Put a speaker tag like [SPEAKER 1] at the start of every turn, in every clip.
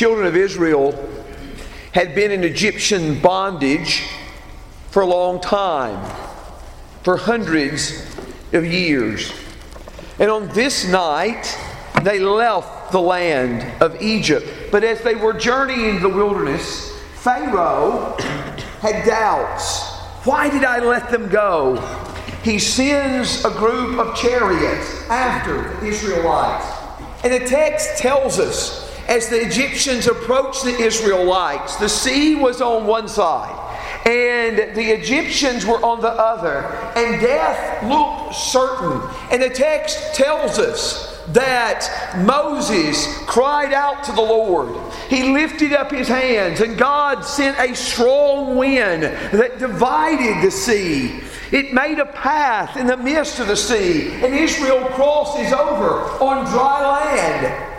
[SPEAKER 1] children of Israel had been in Egyptian bondage for a long time, for hundreds of years. And on this night, they left the land of Egypt. But as they were journeying the wilderness, Pharaoh had doubts. Why did I let them go? He sends a group of chariots after the Israelites. And the text tells us as the Egyptians approached the Israelites, the sea was on one side and the Egyptians were on the other, and death looked certain. And the text tells us that Moses cried out to the Lord. He lifted up his hands, and God sent a strong wind that divided the sea. It made a path in the midst of the sea, and Israel crosses over on dry land.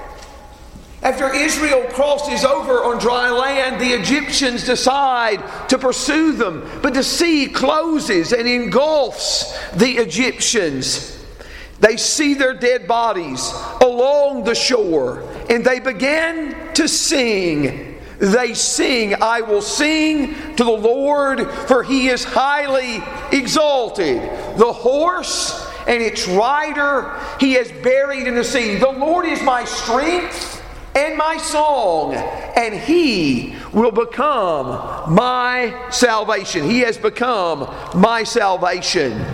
[SPEAKER 1] After Israel crosses over on dry land, the Egyptians decide to pursue them, but the sea closes and engulfs the Egyptians. They see their dead bodies along the shore and they begin to sing. They sing, I will sing to the Lord, for he is highly exalted. The horse and its rider he has buried in the sea. The Lord is my strength and my song, and he will become my salvation. He has become my salvation.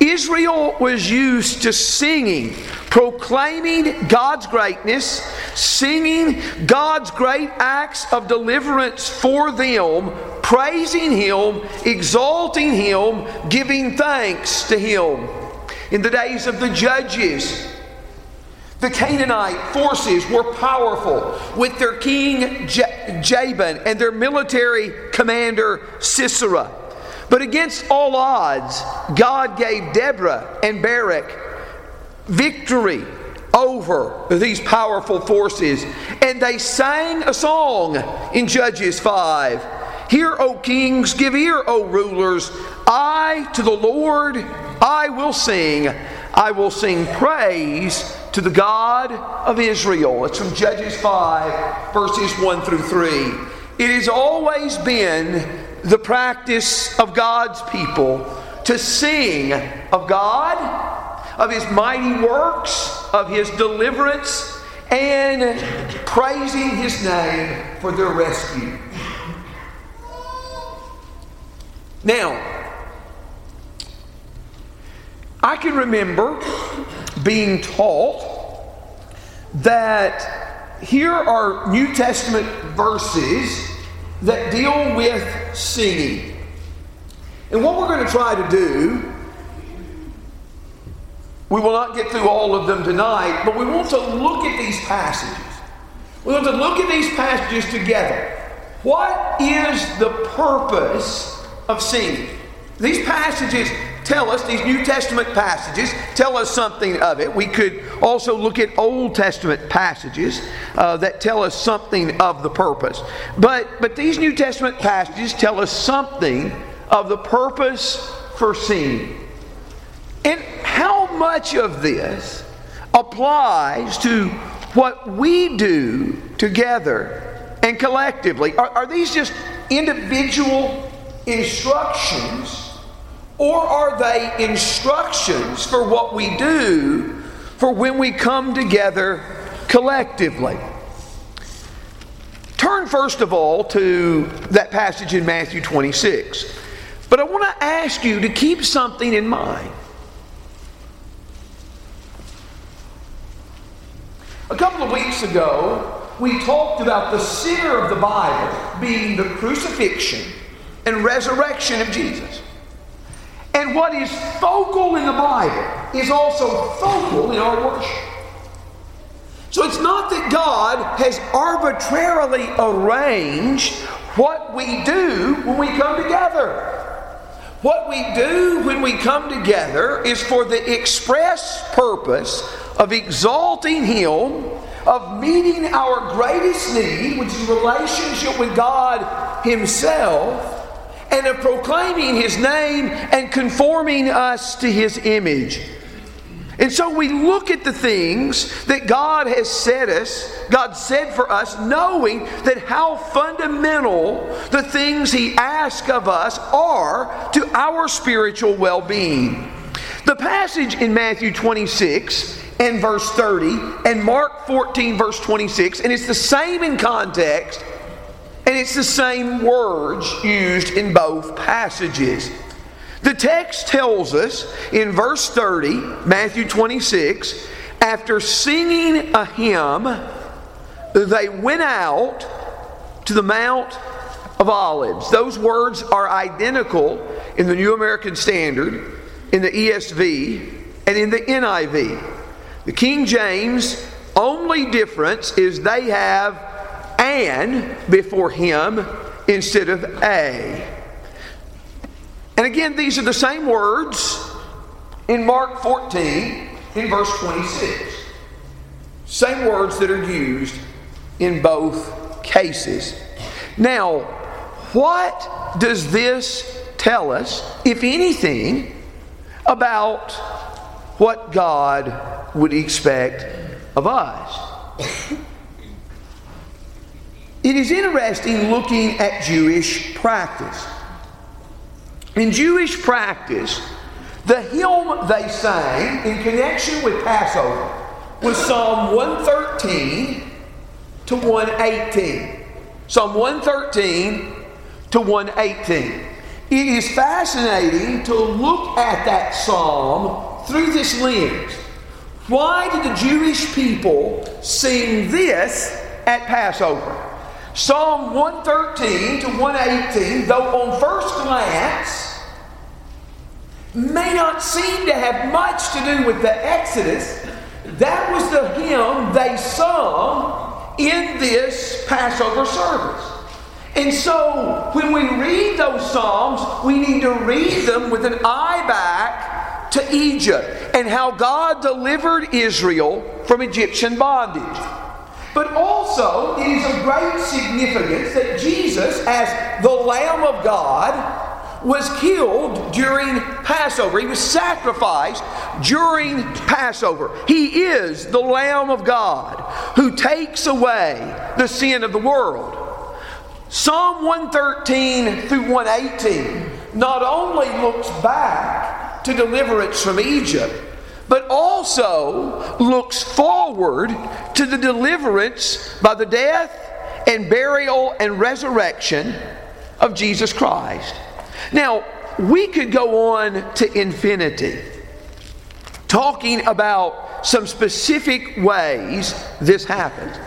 [SPEAKER 1] Israel was used to singing, proclaiming God's greatness, singing God's great acts of deliverance for them, praising Him, exalting Him, giving thanks to Him. In the days of the judges, the Canaanite forces were powerful with their king Jabin and their military commander Sisera. But against all odds, God gave Deborah and Barak victory over these powerful forces. And they sang a song in Judges 5. Hear, O kings, give ear, O rulers. I to the Lord I will sing. I will sing praise to the God of Israel. It's from Judges 5, verses 1 through 3. It has always been the practice of God's people to sing of God, of His mighty works, of His deliverance, and praising His name for their rescue. Now, I can remember being taught that here are New Testament verses that deal with singing. And what we're going to try to do, we will not get through all of them tonight, but we want to look at these passages. We want to look at these passages together. What is the purpose of singing? These passages tell us, these New Testament passages tell us something of it. We could also look at Old Testament passages uh, that tell us something of the purpose. But, but these New Testament passages tell us something of the purpose for singing. And how much of this applies to what we do together and collectively? Are, are these just individual instructions? Or are they instructions for what we do for when we come together collectively? Turn first of all to that passage in Matthew 26. But I want to ask you to keep something in mind. A couple of weeks ago, we talked about the center of the Bible being the crucifixion and resurrection of Jesus. And what is focal in the Bible is also focal in our worship. So it's not that God has arbitrarily arranged what we do when we come together. What we do when we come together is for the express purpose of exalting Him, of meeting our greatest need, which is relationship with God Himself, and of proclaiming his name and conforming us to his image. And so we look at the things that God has said us, God said for us, knowing that how fundamental the things He asks of us are to our spiritual well being. The passage in Matthew 26 and verse 30 and Mark 14, verse 26, and it's the same in context, and it's the same words used in both passages. The text tells us in verse 30, Matthew 26, after singing a hymn, they went out to the Mount of Olives. Those words are identical in the New American Standard, in the ESV, and in the NIV. The King James only difference is they have an before him instead of a. And again, these are the same words in Mark 14 in verse 26. Same words that are used in both cases. Now, what does this tell us, if anything, about what God would expect of us? It is interesting looking at Jewish practice. In Jewish practice, the hymn they sang in connection with Passover was Psalm 113 to 118. Psalm 113 to 118. It is fascinating to look at that psalm through this lens. Why did the Jewish people sing this at Passover? Psalm 113 to 118, though on first glance may not seem to have much to do with the Exodus, that was the hymn they sung in this Passover service. And so, when we read those Psalms, we need to read them with an eye back to Egypt and how God delivered Israel from Egyptian bondage. But also, it is of great significance that Jesus, as the Lamb of God, was killed during Passover. He was sacrificed during Passover. He is the Lamb of God who takes away the sin of the world. Psalm 113 through 118 not only looks back to deliverance from Egypt, but also looks forward to the deliverance by the death and burial and resurrection of Jesus Christ. Now, we could go on to infinity talking about some specific ways this happened.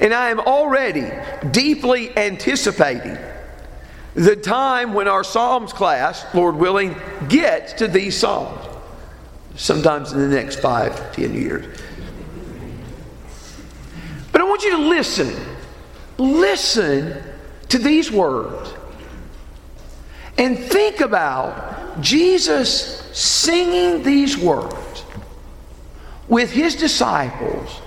[SPEAKER 1] And I am already deeply anticipating the time when our Psalms class, Lord willing, gets to these Psalms sometimes in the next five, ten years. But I want you to listen. Listen to these words. And think about Jesus singing these words with his disciples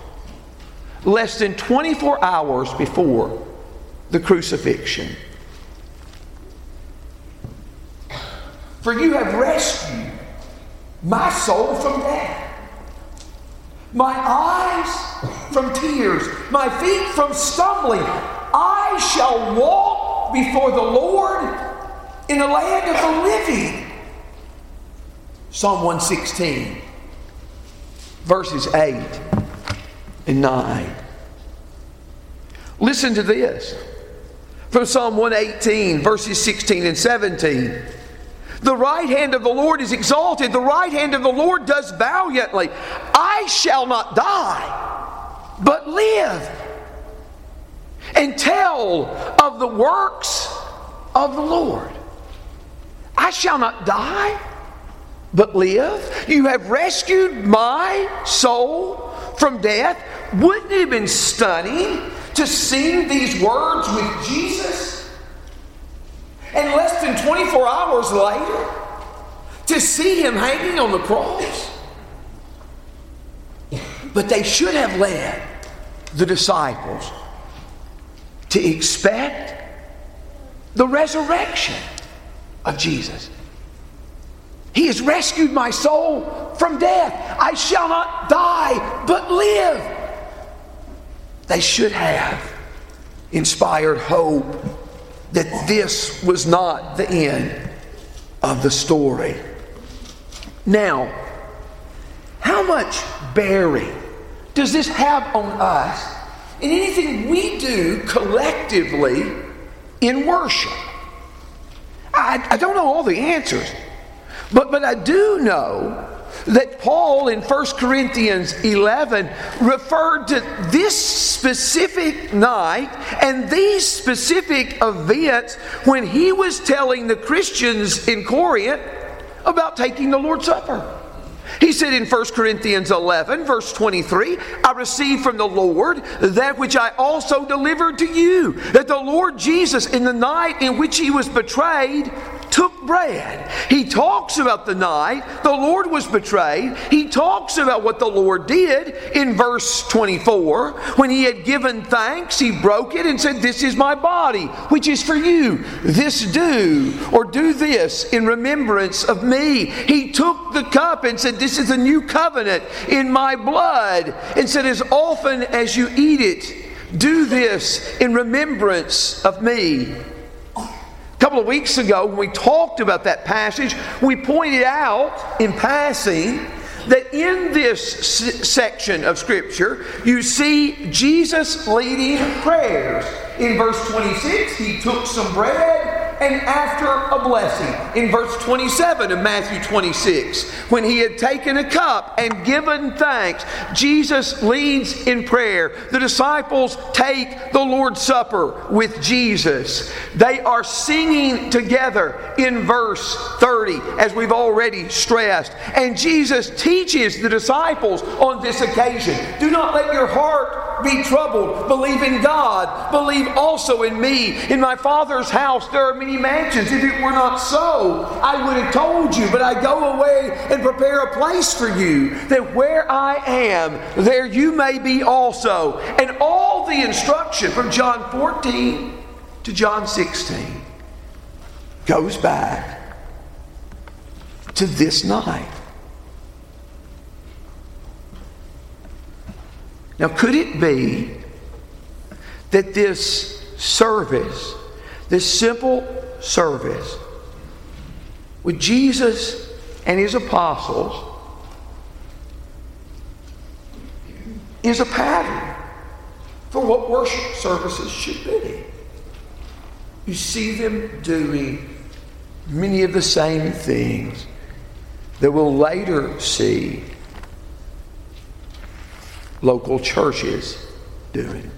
[SPEAKER 1] less than 24 hours before the crucifixion. For you have rescued my soul from death, my eyes from tears, my feet from stumbling. I shall walk before the Lord in the land of the living. Psalm 116, verses 8 and 9. Listen to this from Psalm 118, verses 16 and 17. The right hand of the Lord is exalted. The right hand of the Lord does valiantly. I shall not die, but live and tell of the works of the Lord. I shall not die, but live. You have rescued my soul from death. Wouldn't it have been stunning to sing these words with Jesus? And less than 24 hours later, to see him hanging on the cross. But they should have led the disciples to expect the resurrection of Jesus. He has rescued my soul from death. I shall not die, but live. They should have inspired hope that this was not the end of the story. Now, how much bearing does this have on us in anything we do collectively in worship? I, I don't know all the answers, but, but I do know that Paul in 1 Corinthians 11 referred to this specific night and these specific events when he was telling the Christians in Corinth about taking the Lord's Supper. He said in 1 Corinthians 11, verse 23, I received from the Lord that which I also delivered to you, that the Lord Jesus, in the night in which he was betrayed, took bread. He talks about the night the Lord was betrayed. He talks about what the Lord did in verse 24. When he had given thanks, he broke it and said, This is my body, which is for you. This do, or do this in remembrance of me. He took the cup and said, This is a new covenant in my blood, and said, As often as you eat it, do this in remembrance of me. A couple of weeks ago, when we talked about that passage, we pointed out in passing that in this section of Scripture, you see Jesus leading prayers. In verse 26, he took some bread and after a blessing. In verse 27 of Matthew 26, when he had taken a cup and given thanks, Jesus leads in prayer. The disciples take the Lord's Supper with Jesus. They are singing together in verse 30, as we've already stressed. And Jesus teaches the disciples on this occasion do not let your heart be troubled. Believe in God, believe also in me. In my Father's house there are many mansions. If it were not so, I would have told you, but I go away and prepare a place for you, that where I am, there you may be also. And all the instruction from John 14 to John 16 goes back to this night. Now, could it be that this service, this simple service with Jesus and his apostles is a pattern for what worship services should be. You see them doing many of the same things that we'll later see local churches doing.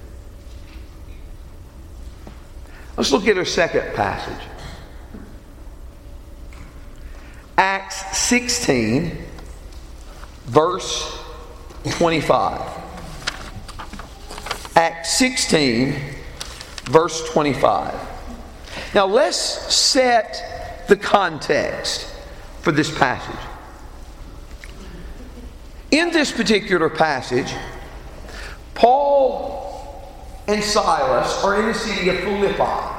[SPEAKER 1] Let's look at our second passage. Acts 16, verse 25. Acts 16, verse 25. Now let's set the context for this passage. In this particular passage, Paul and Silas are in the city of Philippi.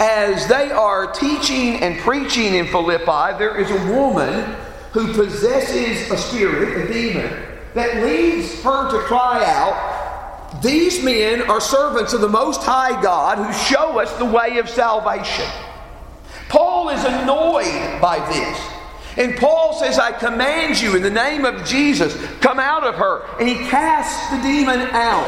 [SPEAKER 1] As they are teaching and preaching in Philippi, there is a woman who possesses a spirit, a demon, that leads her to cry out, These men are servants of the Most High God who show us the way of salvation. Paul is annoyed by this. And Paul says, I command you in the name of Jesus, come out of her. And he casts the demon out.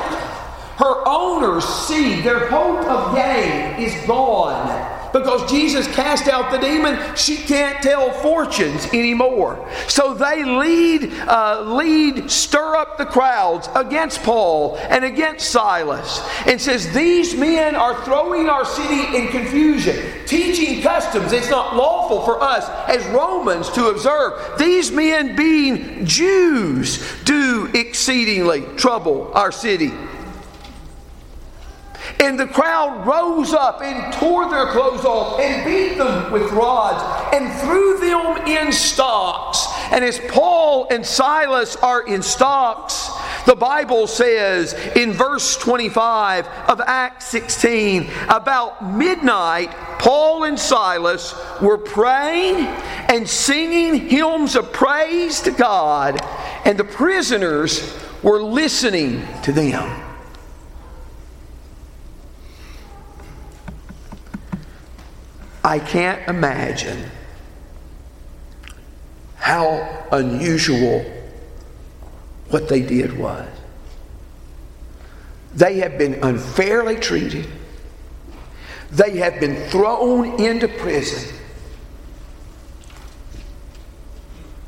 [SPEAKER 1] Her owners see their hope of gain is gone. Because Jesus cast out the demon, she can't tell fortunes anymore. So they lead, uh, lead, stir up the crowds against Paul and against Silas, and says these men are throwing our city in confusion, teaching customs it's not lawful for us as Romans to observe. These men, being Jews, do exceedingly trouble our city. And the crowd rose up and tore their clothes off and beat them with rods and threw them in stocks. And as Paul and Silas are in stocks, the Bible says in verse 25 of Acts 16, about midnight, Paul and Silas were praying and singing hymns of praise to God, and the prisoners were listening to them. I can't imagine how unusual what they did was. They have been unfairly treated. They have been thrown into prison.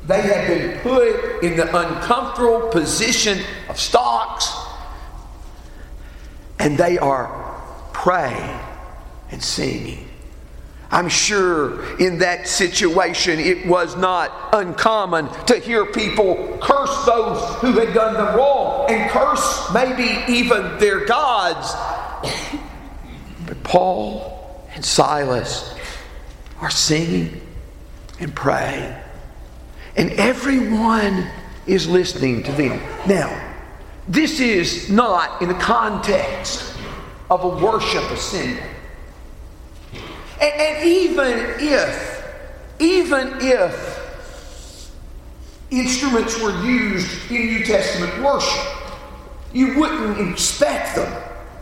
[SPEAKER 1] They have been put in the uncomfortable position of stocks. And they are praying and singing. I'm sure in that situation it was not uncommon to hear people curse those who had done them wrong and curse maybe even their gods. But Paul and Silas are singing and praying, and everyone is listening to them. Now, this is not in the context of a worship assembly. And, and even if, even if instruments were used in New Testament worship, you wouldn't expect them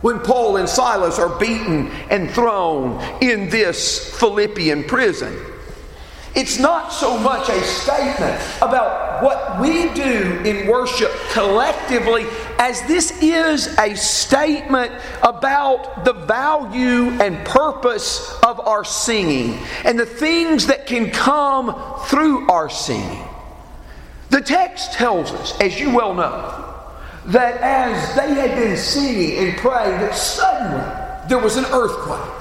[SPEAKER 1] when Paul and Silas are beaten and thrown in this Philippian prison. It's not so much a statement about what we do in worship collectively as this is a statement about the value and purpose of our singing and the things that can come through our singing. The text tells us, as you well know, that as they had been singing and praying, that suddenly there was an earthquake.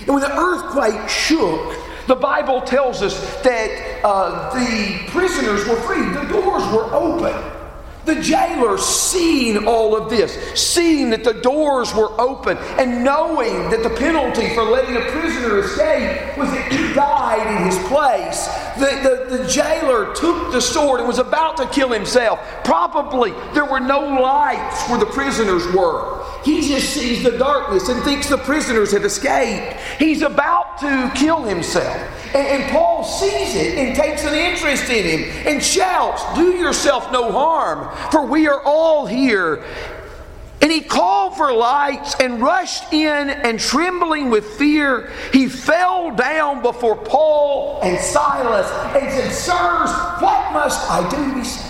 [SPEAKER 1] And when the earthquake shook, the Bible tells us that uh, the prisoners were free, the doors were open. The jailer, seeing all of this, seeing that the doors were open, and knowing that the penalty for letting a prisoner escape was that he died in his place, the, the, the jailer took the sword and was about to kill himself. Probably there were no lights where the prisoners were. He just sees the darkness and thinks the prisoners have escaped. He's about to kill himself. And, and, Paul sees it and takes an interest in him and shouts, Do yourself no harm, for we are all here. And he called for lights and rushed in, and trembling with fear, he fell down before Paul and Silas and said, Sirs, what must I do to be saved?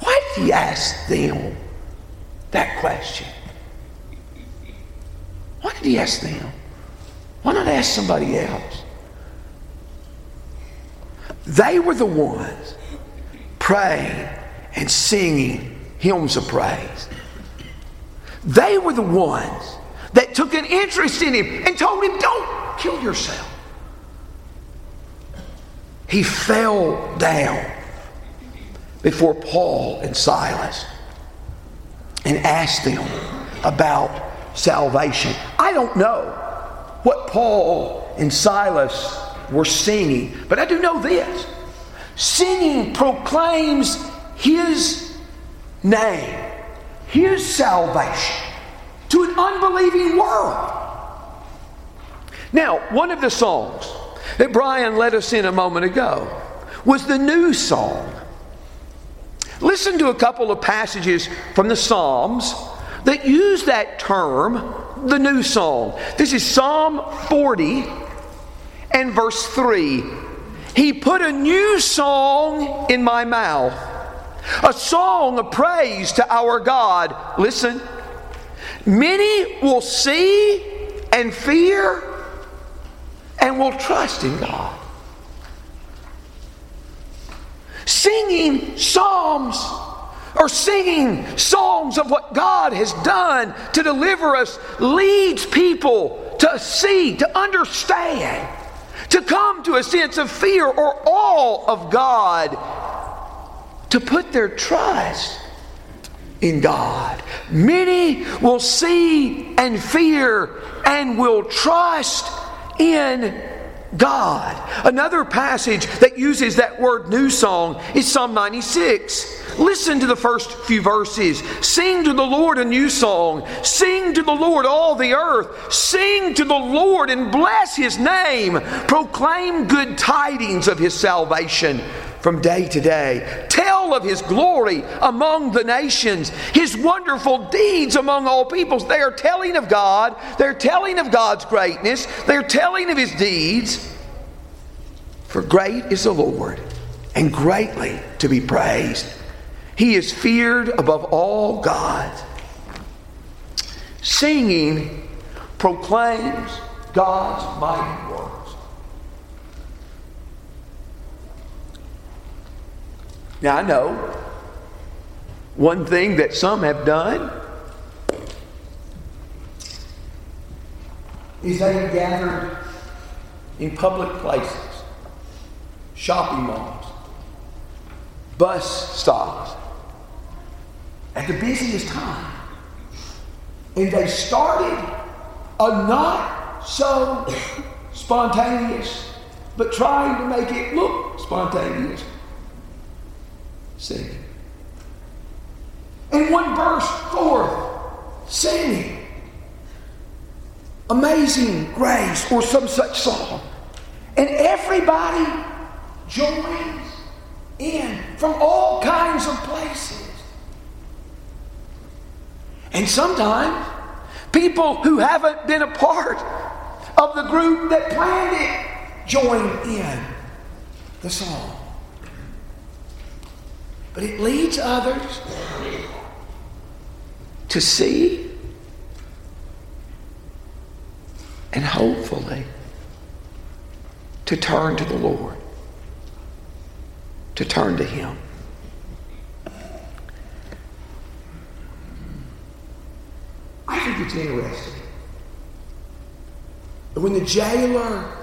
[SPEAKER 1] Why did he ask them that question? Why did he ask them? Why not ask somebody else? They were the ones praying and singing hymns of praise. They were the ones that took an interest in him and told him, Don't kill yourself. He fell down before Paul and Silas and asked them about salvation. I don't know what Paul and Silas were singing, but I do know this singing proclaims his name, his salvation to an unbelieving world. Now, one of the songs that Brian led us in a moment ago was the new song. Listen to a couple of passages from the Psalms that use that term, the new song. This is Psalm 40 and verse 3. He put a new song in my mouth, a song of praise to our God. Listen, many will see and fear and will trust in God. Singing psalms or singing songs of what God has done to deliver us leads people to see, to understand, to come to a sense of fear or awe of God, to put their trust in God. Many will see and fear and will trust in God. Another passage that uses that word new song is Psalm 96. Listen to the first few verses. Sing to the Lord a new song. Sing to the Lord all the earth. Sing to the Lord and bless his name. Proclaim good tidings of his salvation from day to day. Tell of his glory among the nations, his wonderful deeds among all peoples. They are telling of God, they're telling of God's greatness, they're telling of his deeds. For great is the Lord, and greatly to be praised. He is feared above all gods. Singing proclaims God's mighty works. Now, I know one thing that some have done is they have gathered in public places, shopping malls, bus stops, at the busiest time. And they started a not so spontaneous, but trying to make it look spontaneous singing. And one burst forth singing. Amazing grace or some such song. And everybody joins in from all kinds of places. And sometimes people who haven't been a part of the group that planned it join in the song. But it leads others to see and hopefully to turn to the Lord, to turn to Him. Interesting. When the jailer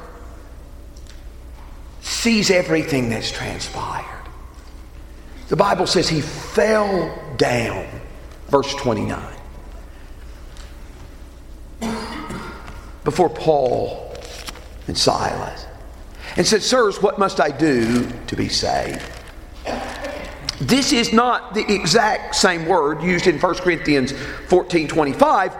[SPEAKER 1] sees everything that's transpired, the Bible says he fell down. Verse 29. Before Paul and Silas. And said, Sirs, what must I do to be saved? This is not the exact same word used in 1 Corinthians 14 25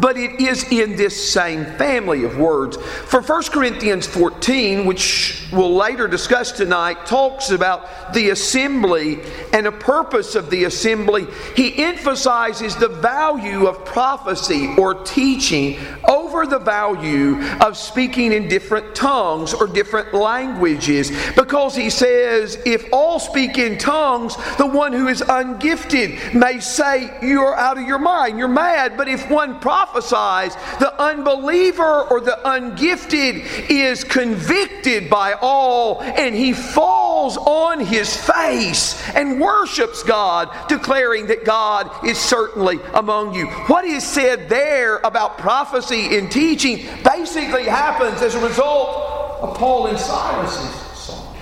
[SPEAKER 1] but it is in this same family of words. For 1 Corinthians 14, which we'll later discuss tonight, talks about the assembly and a purpose of the assembly. He emphasizes the value of prophecy or teaching over the value of speaking in different tongues or different languages because he says, if all speak in tongues, the one who is ungifted may say, You're out of your mind, you're mad. But if one prophesies, prophesies, the unbeliever or the ungifted is convicted by all and he falls on his face and worships God, declaring that God is certainly among you. What is said there about prophecy and teaching basically happens as a result of Paul and Silas's song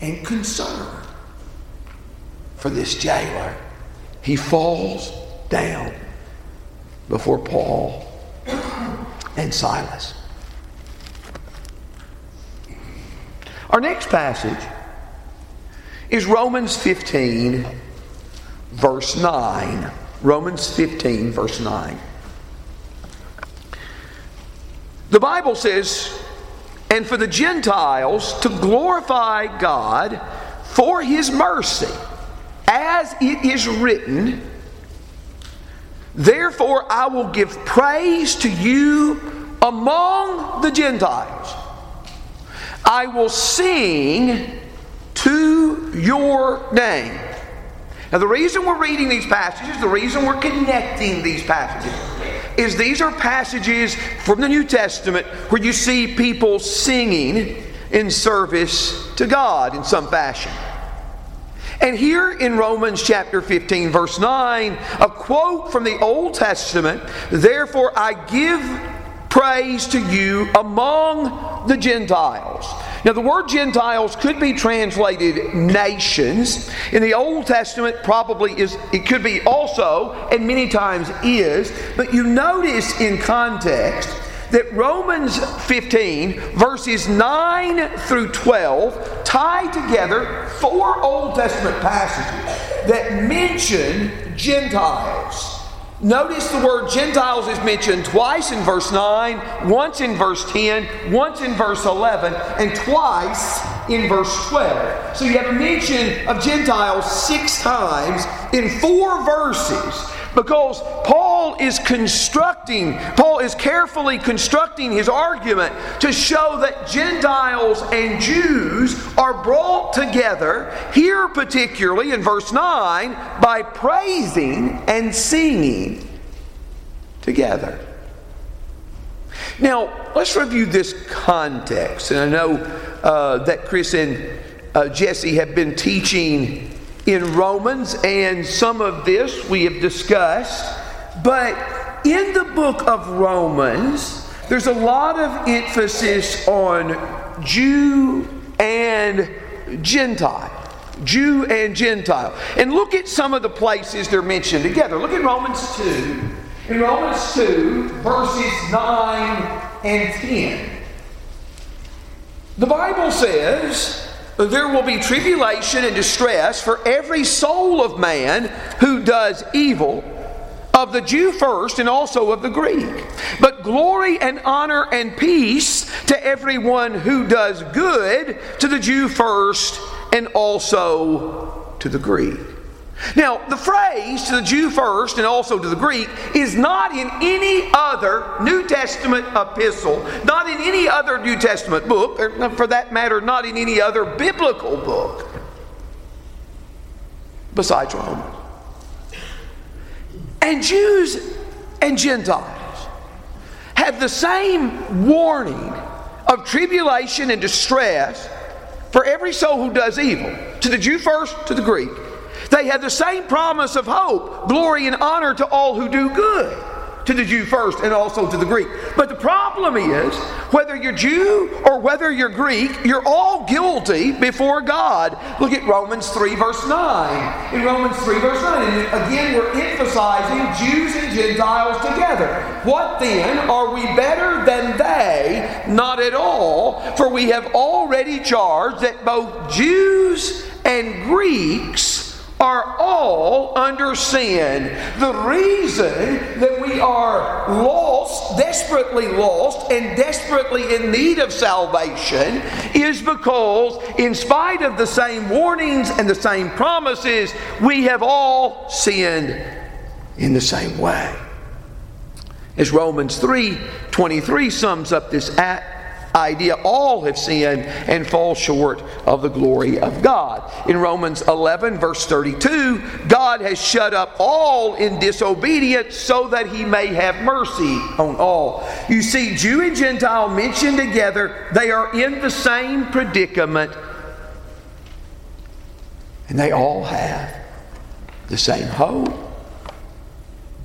[SPEAKER 1] and concern for this jailer. He falls down before Paul and Silas. Our next passage is Romans 15, verse 9. Romans 15, verse 9. The Bible says, and for the Gentiles to glorify God for his mercy, as it is written, Therefore, I will give praise to you among the Gentiles. I will sing to your name. Now, the reason we're reading these passages, the reason we're connecting these passages, is these are passages from the New Testament where you see people singing in service to God in some fashion. And here in Romans chapter 15, verse 9, a quote from the Old Testament Therefore I give praise to you among the Gentiles. Now, the word Gentiles could be translated nations. In the Old Testament, probably is it could be also, and many times is, but you notice in context that Romans 15, verses 9 through 12, tie together four Old Testament passages that mention Gentiles. Notice the word Gentiles is mentioned twice in verse 9, once in verse 10, once in verse 11, and twice in verse 12. So you have a mention of Gentiles six times in four verses because Paul is constructing, Paul is carefully constructing his argument to show that Gentiles and Jews are brought together, here particularly in verse 9, by praising and singing together. Now, let's review this context. And I know uh, that Chris and uh, Jesse have been teaching in Romans, and some of this we have discussed. But in the book of Romans, there's a lot of emphasis on Jew and Gentile. Jew and Gentile. And look at some of the places they're mentioned together. Look at Romans 2. In Romans 2, verses 9 and 10. The Bible says, there will be tribulation and distress for every soul of man who does evil, of the Jew first and also of the Greek. But glory and honor and peace to everyone who does good, to the Jew first and also to the Greek. Now, the phrase to the Jew first and also to the Greek is not in any other New Testament epistle, not in any other New Testament book, or uh, for that matter, not in any other biblical book besides Romans. And Jews and Gentiles have the same warning of tribulation and distress for every soul who does evil, to the Jew first, to the Greek. They have the same promise of hope, glory, and honor to all who do good, to the Jew first and also to the Greek. But the problem is, whether you're Jew or whether you're Greek, you're all guilty before God. Look at Romans 3, verse 9. In Romans 3, verse 9, and again, we're emphasizing Jews and Gentiles together. What then? Are we better than they? Not at all, for we have already charged that both Jews and Greeks are all under sin. The reason that we are lost, desperately lost, and desperately in need of salvation is because, in spite of the same warnings and the same promises, we have all sinned in the same way. As Romans 3 23 sums up this act idea. All have sinned and fall short of the glory of God. In Romans 11, verse 32, God has shut up all in disobedience so that he may have mercy on all. You see, Jew and Gentile mentioned together, they are in the same predicament, and they all have the same hope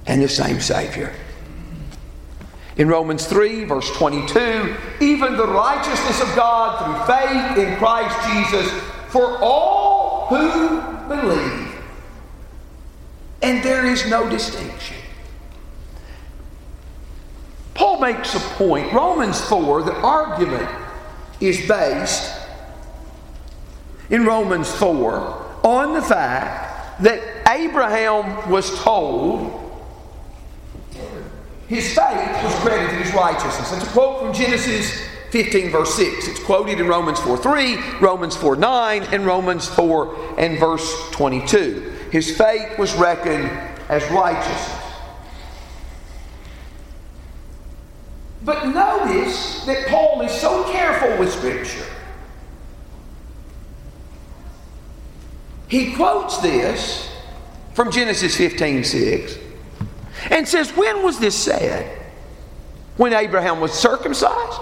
[SPEAKER 1] and the same Savior. In Romans 3, verse 22, even the righteousness of God through faith in Christ Jesus for all who believe. And there is no distinction. Paul makes a point. Romans 4, the argument is based in Romans 4 on the fact that Abraham was told his faith was credited as righteousness. That's a quote from Genesis 15, verse 6. It's quoted in Romans 4 3, Romans 4 9, and Romans 4 and verse 22. His faith was reckoned as righteousness. But notice that Paul is so careful with Scripture. He quotes this from Genesis 15 6 and says, When was this said? When Abraham was circumcised?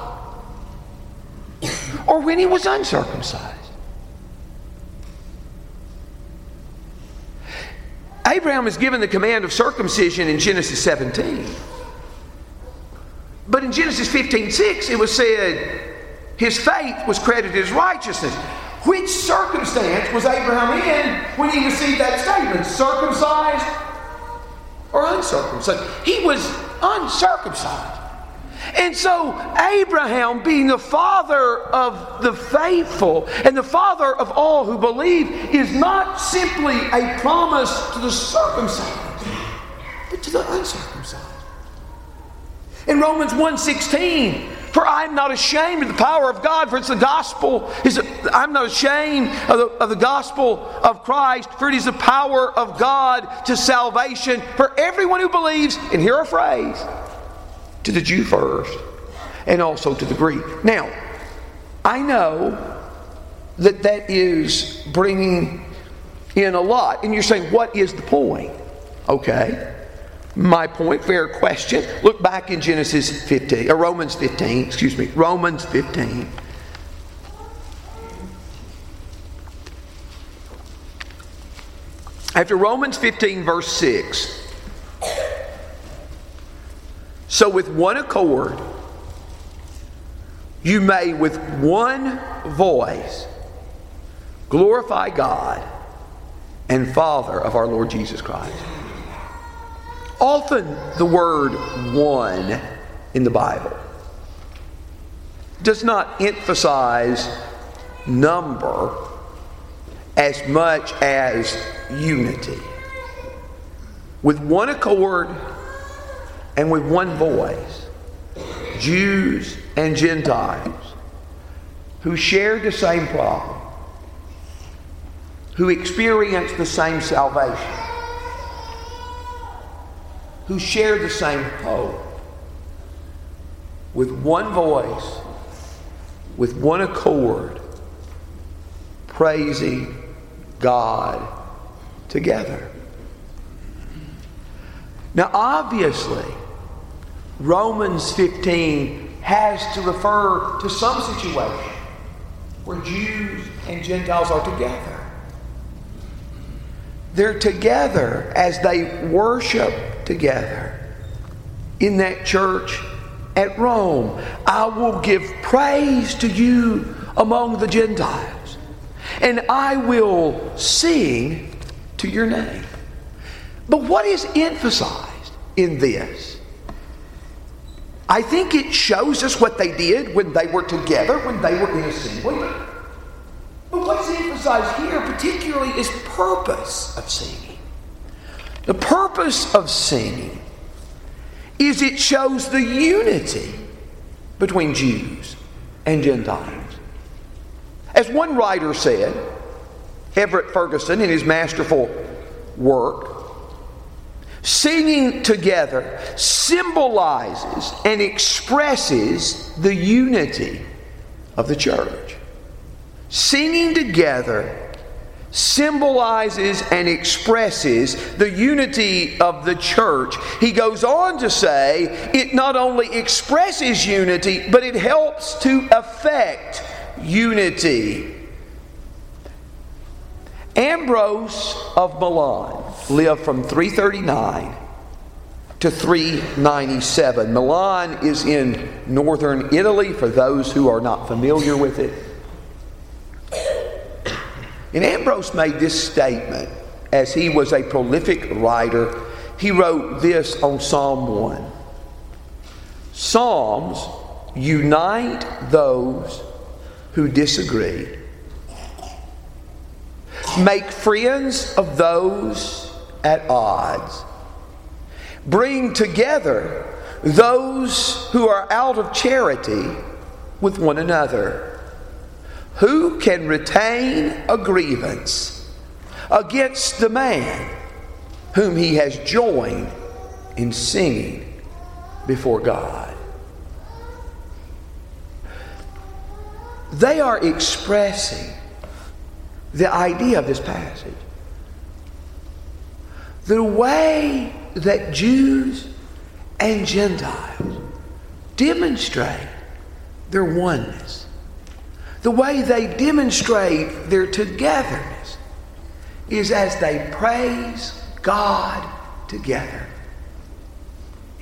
[SPEAKER 1] Or when he was uncircumcised? Abraham is given the command of circumcision in Genesis 17. But in Genesis 15 6, it was said his faith was credited as righteousness. Which circumstance was Abraham in when he received that statement? Circumcised or uncircumcised. He was uncircumcised. And so, Abraham, being the father of the faithful and the father of all who believe, is not simply a promise to the circumcised, but to the uncircumcised. In Romans 1:16, for I'm not ashamed of the power of God, for it's the gospel. I'm not ashamed of the, of the gospel of Christ, for it is the power of God to salvation for everyone who believes. And hear a phrase to the Jew first, and also to the Greek. Now, I know that that is bringing in a lot. And you're saying, what is the point? Okay. My point, fair question. Look back in Genesis 15, or Romans 15, excuse me, Romans 15. After Romans 15, verse 6, so, with one accord, you may, with one voice, glorify God and Father of our Lord Jesus Christ. Often, the word one in the Bible does not emphasize number as much as unity. With one accord, and with one voice, Jews and Gentiles who shared the same problem, who experienced the same salvation, who shared the same hope, with one voice, with one accord, praising God together. Now, obviously, Romans 15 has to refer to some situation where Jews and Gentiles are together. They're together as they worship together in that church at Rome. I will give praise to you among the Gentiles, and I will sing to your name. But what is emphasized in this? I think it shows us what they did when they were together, when they were in assembly. But what's emphasized here, particularly, is purpose of singing. The purpose of singing is it shows the unity between Jews and Gentiles. As one writer said, Everett Ferguson, in his masterful work, Singing together symbolizes and expresses the unity of the church. Singing together symbolizes and expresses the unity of the church. He goes on to say it not only expresses unity, but it helps to affect unity. Ambrose of Milan lived from 339 to 397. Milan is in northern Italy for those who are not familiar with it. And Ambrose made this statement as he was a prolific writer. He wrote this on Psalm 1 Psalms unite those who disagree, make friends of those at odds. Bring together those who are out of charity with one another. Who can retain a grievance against the man whom he has joined in singing before God? They are expressing the idea of this passage the way that Jews and Gentiles demonstrate their oneness, the way they demonstrate their togetherness, is as they praise God together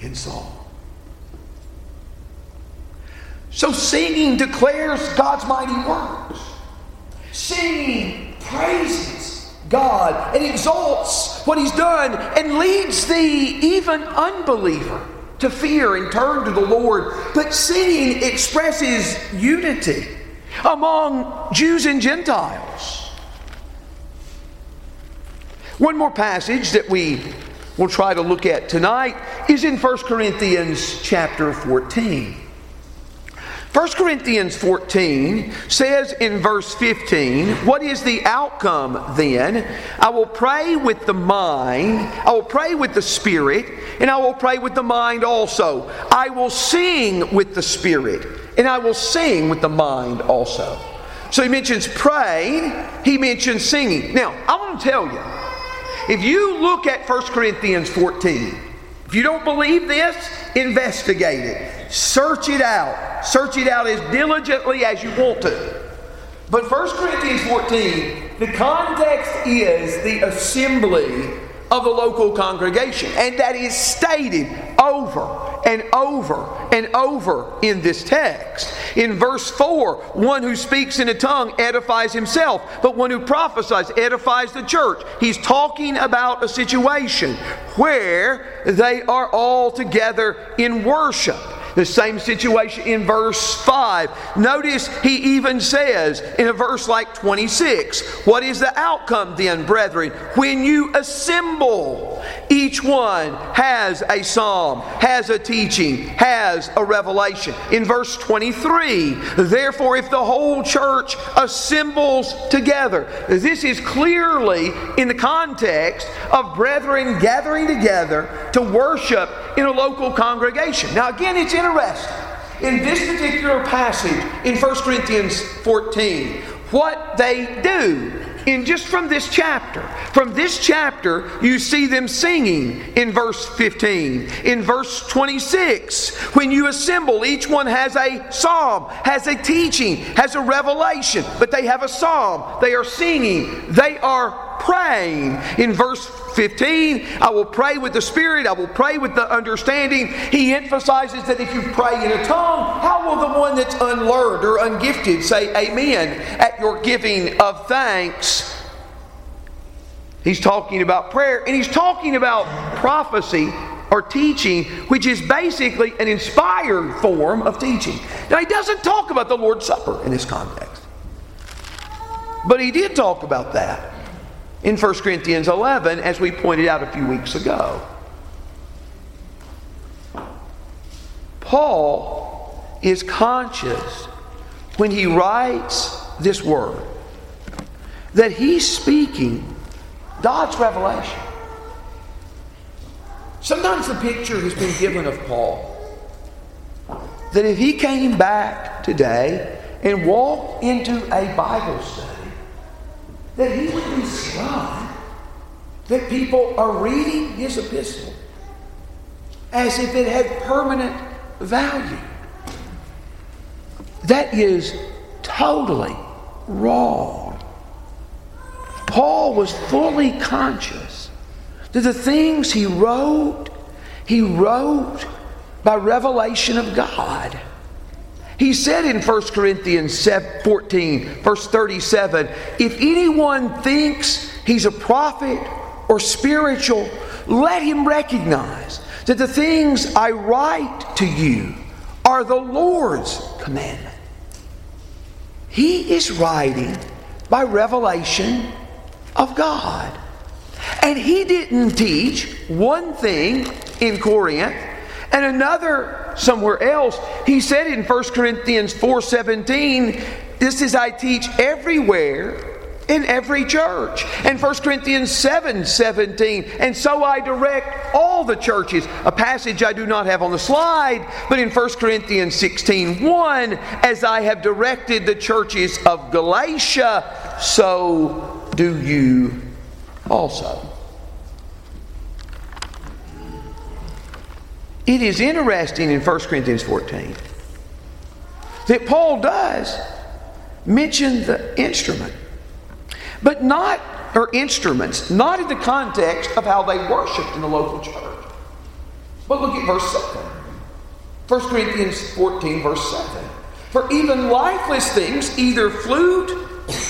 [SPEAKER 1] in song. So, singing declares God's mighty works. Singing praises God and exalts what He's done and leads the even unbeliever to fear and turn to the Lord. But singing expresses unity among Jews and Gentiles. One more passage that we will try to look at tonight is in 1 Corinthians chapter 14. 1 Corinthians 14 says in verse 15, What is the outcome then? I will pray with the mind, I will pray with the spirit, and I will pray with the mind also. I will sing with the spirit, and I will sing with the mind also. So he mentions praying, he mentions singing. Now, I want to tell you, if you look at 1 Corinthians 14, if you don't believe this, investigate it. Search it out. Search it out as diligently as you want to. But 1 Corinthians 14, the context is the assembly of the local congregation. And that is stated over and over and over in this text. In verse 4, one who speaks in a tongue edifies himself, but one who prophesies edifies the church. He's talking about a situation where they are all together in worship. The same situation in verse 5. Notice he even says in a verse like 26, What is the outcome then, brethren? When you assemble, each one has a psalm, has a teaching, has a revelation. In verse 23, therefore, if the whole church assembles together, this is clearly in the context of brethren gathering together to worship in a local congregation. Now, again, it's interesting. In this particular passage in 1 Corinthians 14, what they do in just from this chapter. From this chapter, you see them singing in verse 15. In verse 26, when you assemble, each one has a psalm, has a teaching, has a revelation, but they have a psalm. They are singing, they are praying. In verse 15, I will pray with the Spirit, I will pray with the understanding. He emphasizes that if you pray in a tongue, how will the one that's unlearned or ungifted say amen at your giving of thanks? He's talking about prayer and he's talking about prophecy or teaching, which is basically an inspired form of teaching. Now, he doesn't talk about the Lord's Supper in this context, but he did talk about that in 1 Corinthians 11, as we pointed out a few weeks ago. Paul is conscious when he writes this word that he's speaking God's revelation. Sometimes the picture has been given of Paul that if he came back today and walked into a Bible study, that he would be stunned that people are reading his epistle as if it had permanent value. That is totally wrong. Paul was fully conscious that the things he wrote, he wrote by revelation of God. He said in 1 Corinthians 14, verse 37, if anyone thinks he's a prophet or spiritual, let him recognize that the things I write to you are the Lord's commandment. He is writing by revelation of God. And he didn't teach one thing in Corinth and another somewhere else. He said in 1 Corinthians 4:17, this is I teach everywhere in every church. And 1 Corinthians 7 17, and so I direct all the churches. A passage I do not have on the slide, but in 1 Corinthians 16 1, as I have directed the churches of Galatia, so do you also. It is interesting in 1 Corinthians 14 that Paul does mention the instrument, but not, or instruments, not in the context of how they worshiped in the local church. But look at verse 7. 1 Corinthians 14, verse 7. For even lifeless things, either flute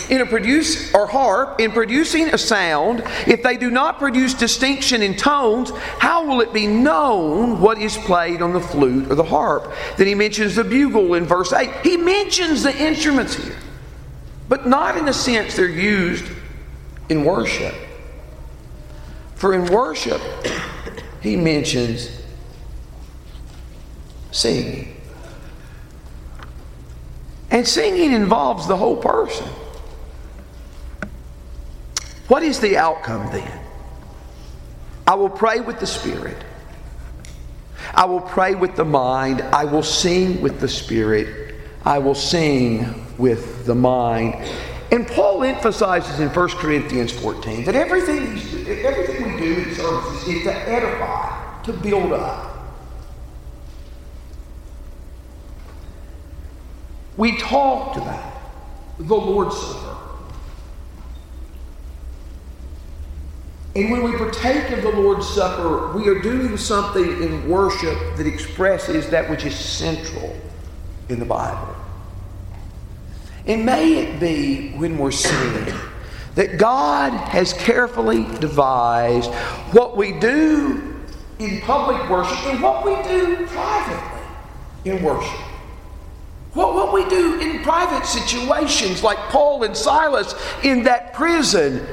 [SPEAKER 1] in a produce or harp in producing a sound, if they do not produce distinction in tones, how will it be known what is played on the flute or the harp? Then he mentions the bugle in verse 8. He mentions the instruments here, but not in the sense they're used in worship. For in worship, he mentions singing. And singing involves the whole person. What is the outcome then? I will pray with the Spirit. I will pray with the mind. I will sing with the Spirit. I will sing with the mind. And Paul emphasizes in 1 Corinthians 14 that everything, everything we do in services is to edify, to build up. We talked about the Lord's Supper. And when we partake of the Lord's Supper, we are doing something in worship that expresses that which is central in the Bible. And may it be when we're singing that God has carefully devised what we do in public worship and what we do privately in worship. What, what we do in private situations, like Paul and Silas in that prison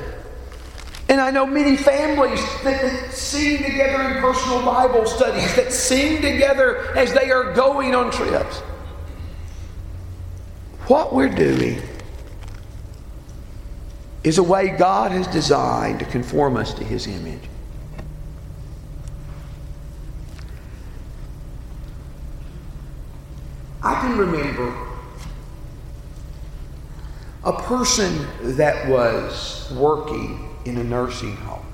[SPEAKER 1] and I know many families that, sing together in personal Bible studies, that sing together as they are going on trips. What we're doing is a way God has designed to conform us to His image. I can remember a person that was working in a nursing home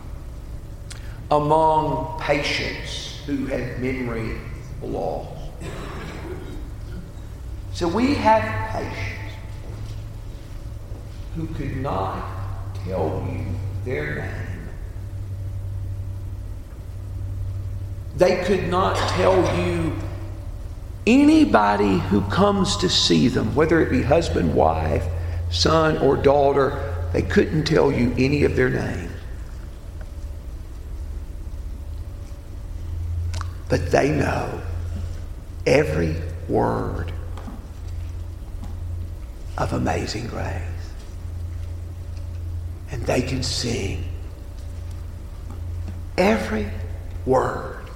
[SPEAKER 1] among patients who had memory loss. So we have patients who could not tell you their name. They could not tell you anybody who comes to see them, whether it be husband, wife, son, or daughter, they couldn't tell you any of their names. But they know every word of amazing grace. And they can sing every word.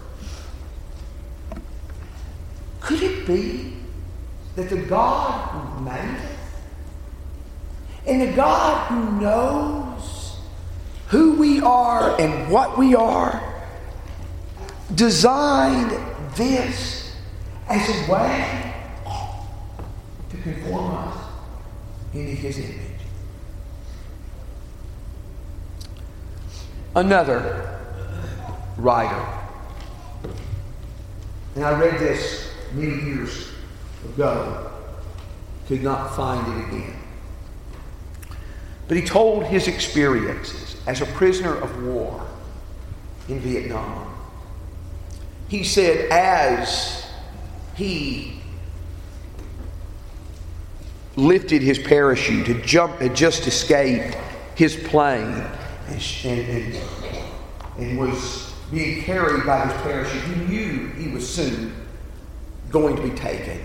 [SPEAKER 1] Could it be that the God who made it and a God who knows who we are and what we are designed this as a way to conform us into his image. Another writer, and I read this many years ago, could not find it again. But he told his experiences as a prisoner of war in Vietnam. He said, as he lifted his parachute, had, jumped, had just escaped his plane, and, and, and was being carried by his parachute, he knew he was soon going to be taken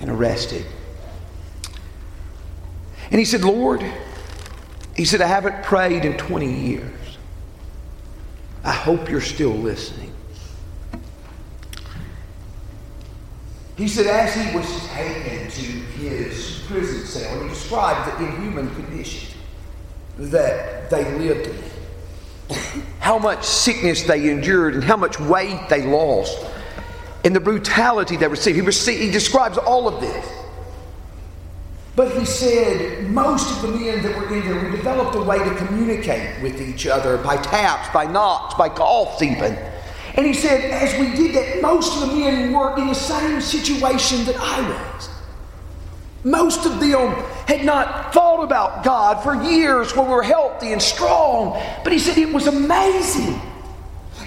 [SPEAKER 1] and arrested. And he said, Lord, he said, I haven't prayed in 20 years. I hope you're still listening. He said, as he was taken to his prison cell, he described the inhuman condition that they lived in, how much sickness they endured, and how much weight they lost, and the brutality they received. He, received, he describes all of this. But he said most of the men that were in there, we developed a way to communicate with each other by taps, by knocks, by coughs, even. And he said, as we did that, most of the men were in the same situation that I was. Most of them had not thought about God for years when we were healthy and strong. But he said it was amazing.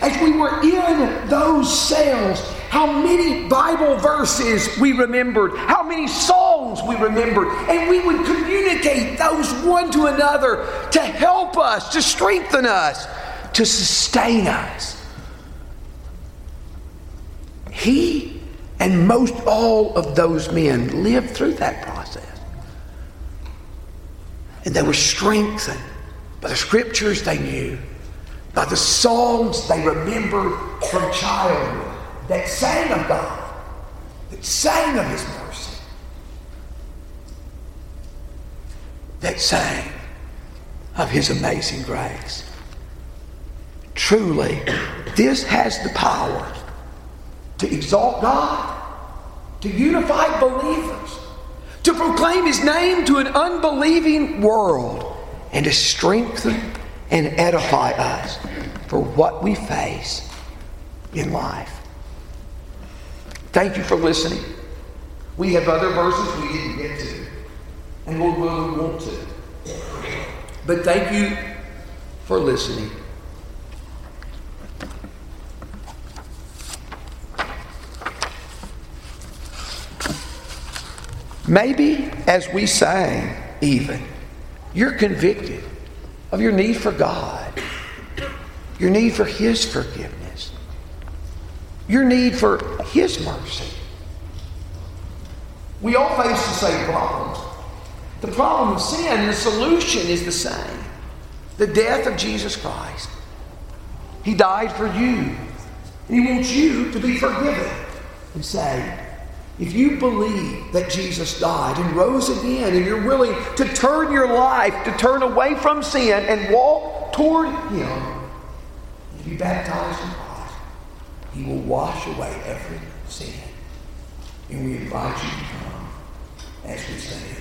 [SPEAKER 1] As we were in those cells, how many Bible verses we remembered, how many songs songs we remembered, and we would communicate those one to another to help us, to strengthen us, to sustain us. He and most all of those men lived through that process. And they were strengthened by the scriptures they knew, by the songs they remembered from childhood that sang of God, that sang of His mercy, that sang of His amazing grace. Truly, this has the power to exalt God, to unify believers, to proclaim His name to an unbelieving world, and to strengthen and edify us for what we face in life. Thank you for listening. We have other verses we didn't get to, and Lord will, we want to. But thank you for listening. Maybe as we sang, even, you're convicted of your need for God, your need for His forgiveness, your need for His mercy. We all face the same problems. The problem of sin, the solution is the same the death of Jesus Christ. He died for you, and He wants you to be forgiven and saved. If you believe that Jesus died and rose again, and you're willing to turn your life, to turn away from sin and walk toward Him, and be baptized in Christ, He will wash away every sin. And we invite you to come as we stand.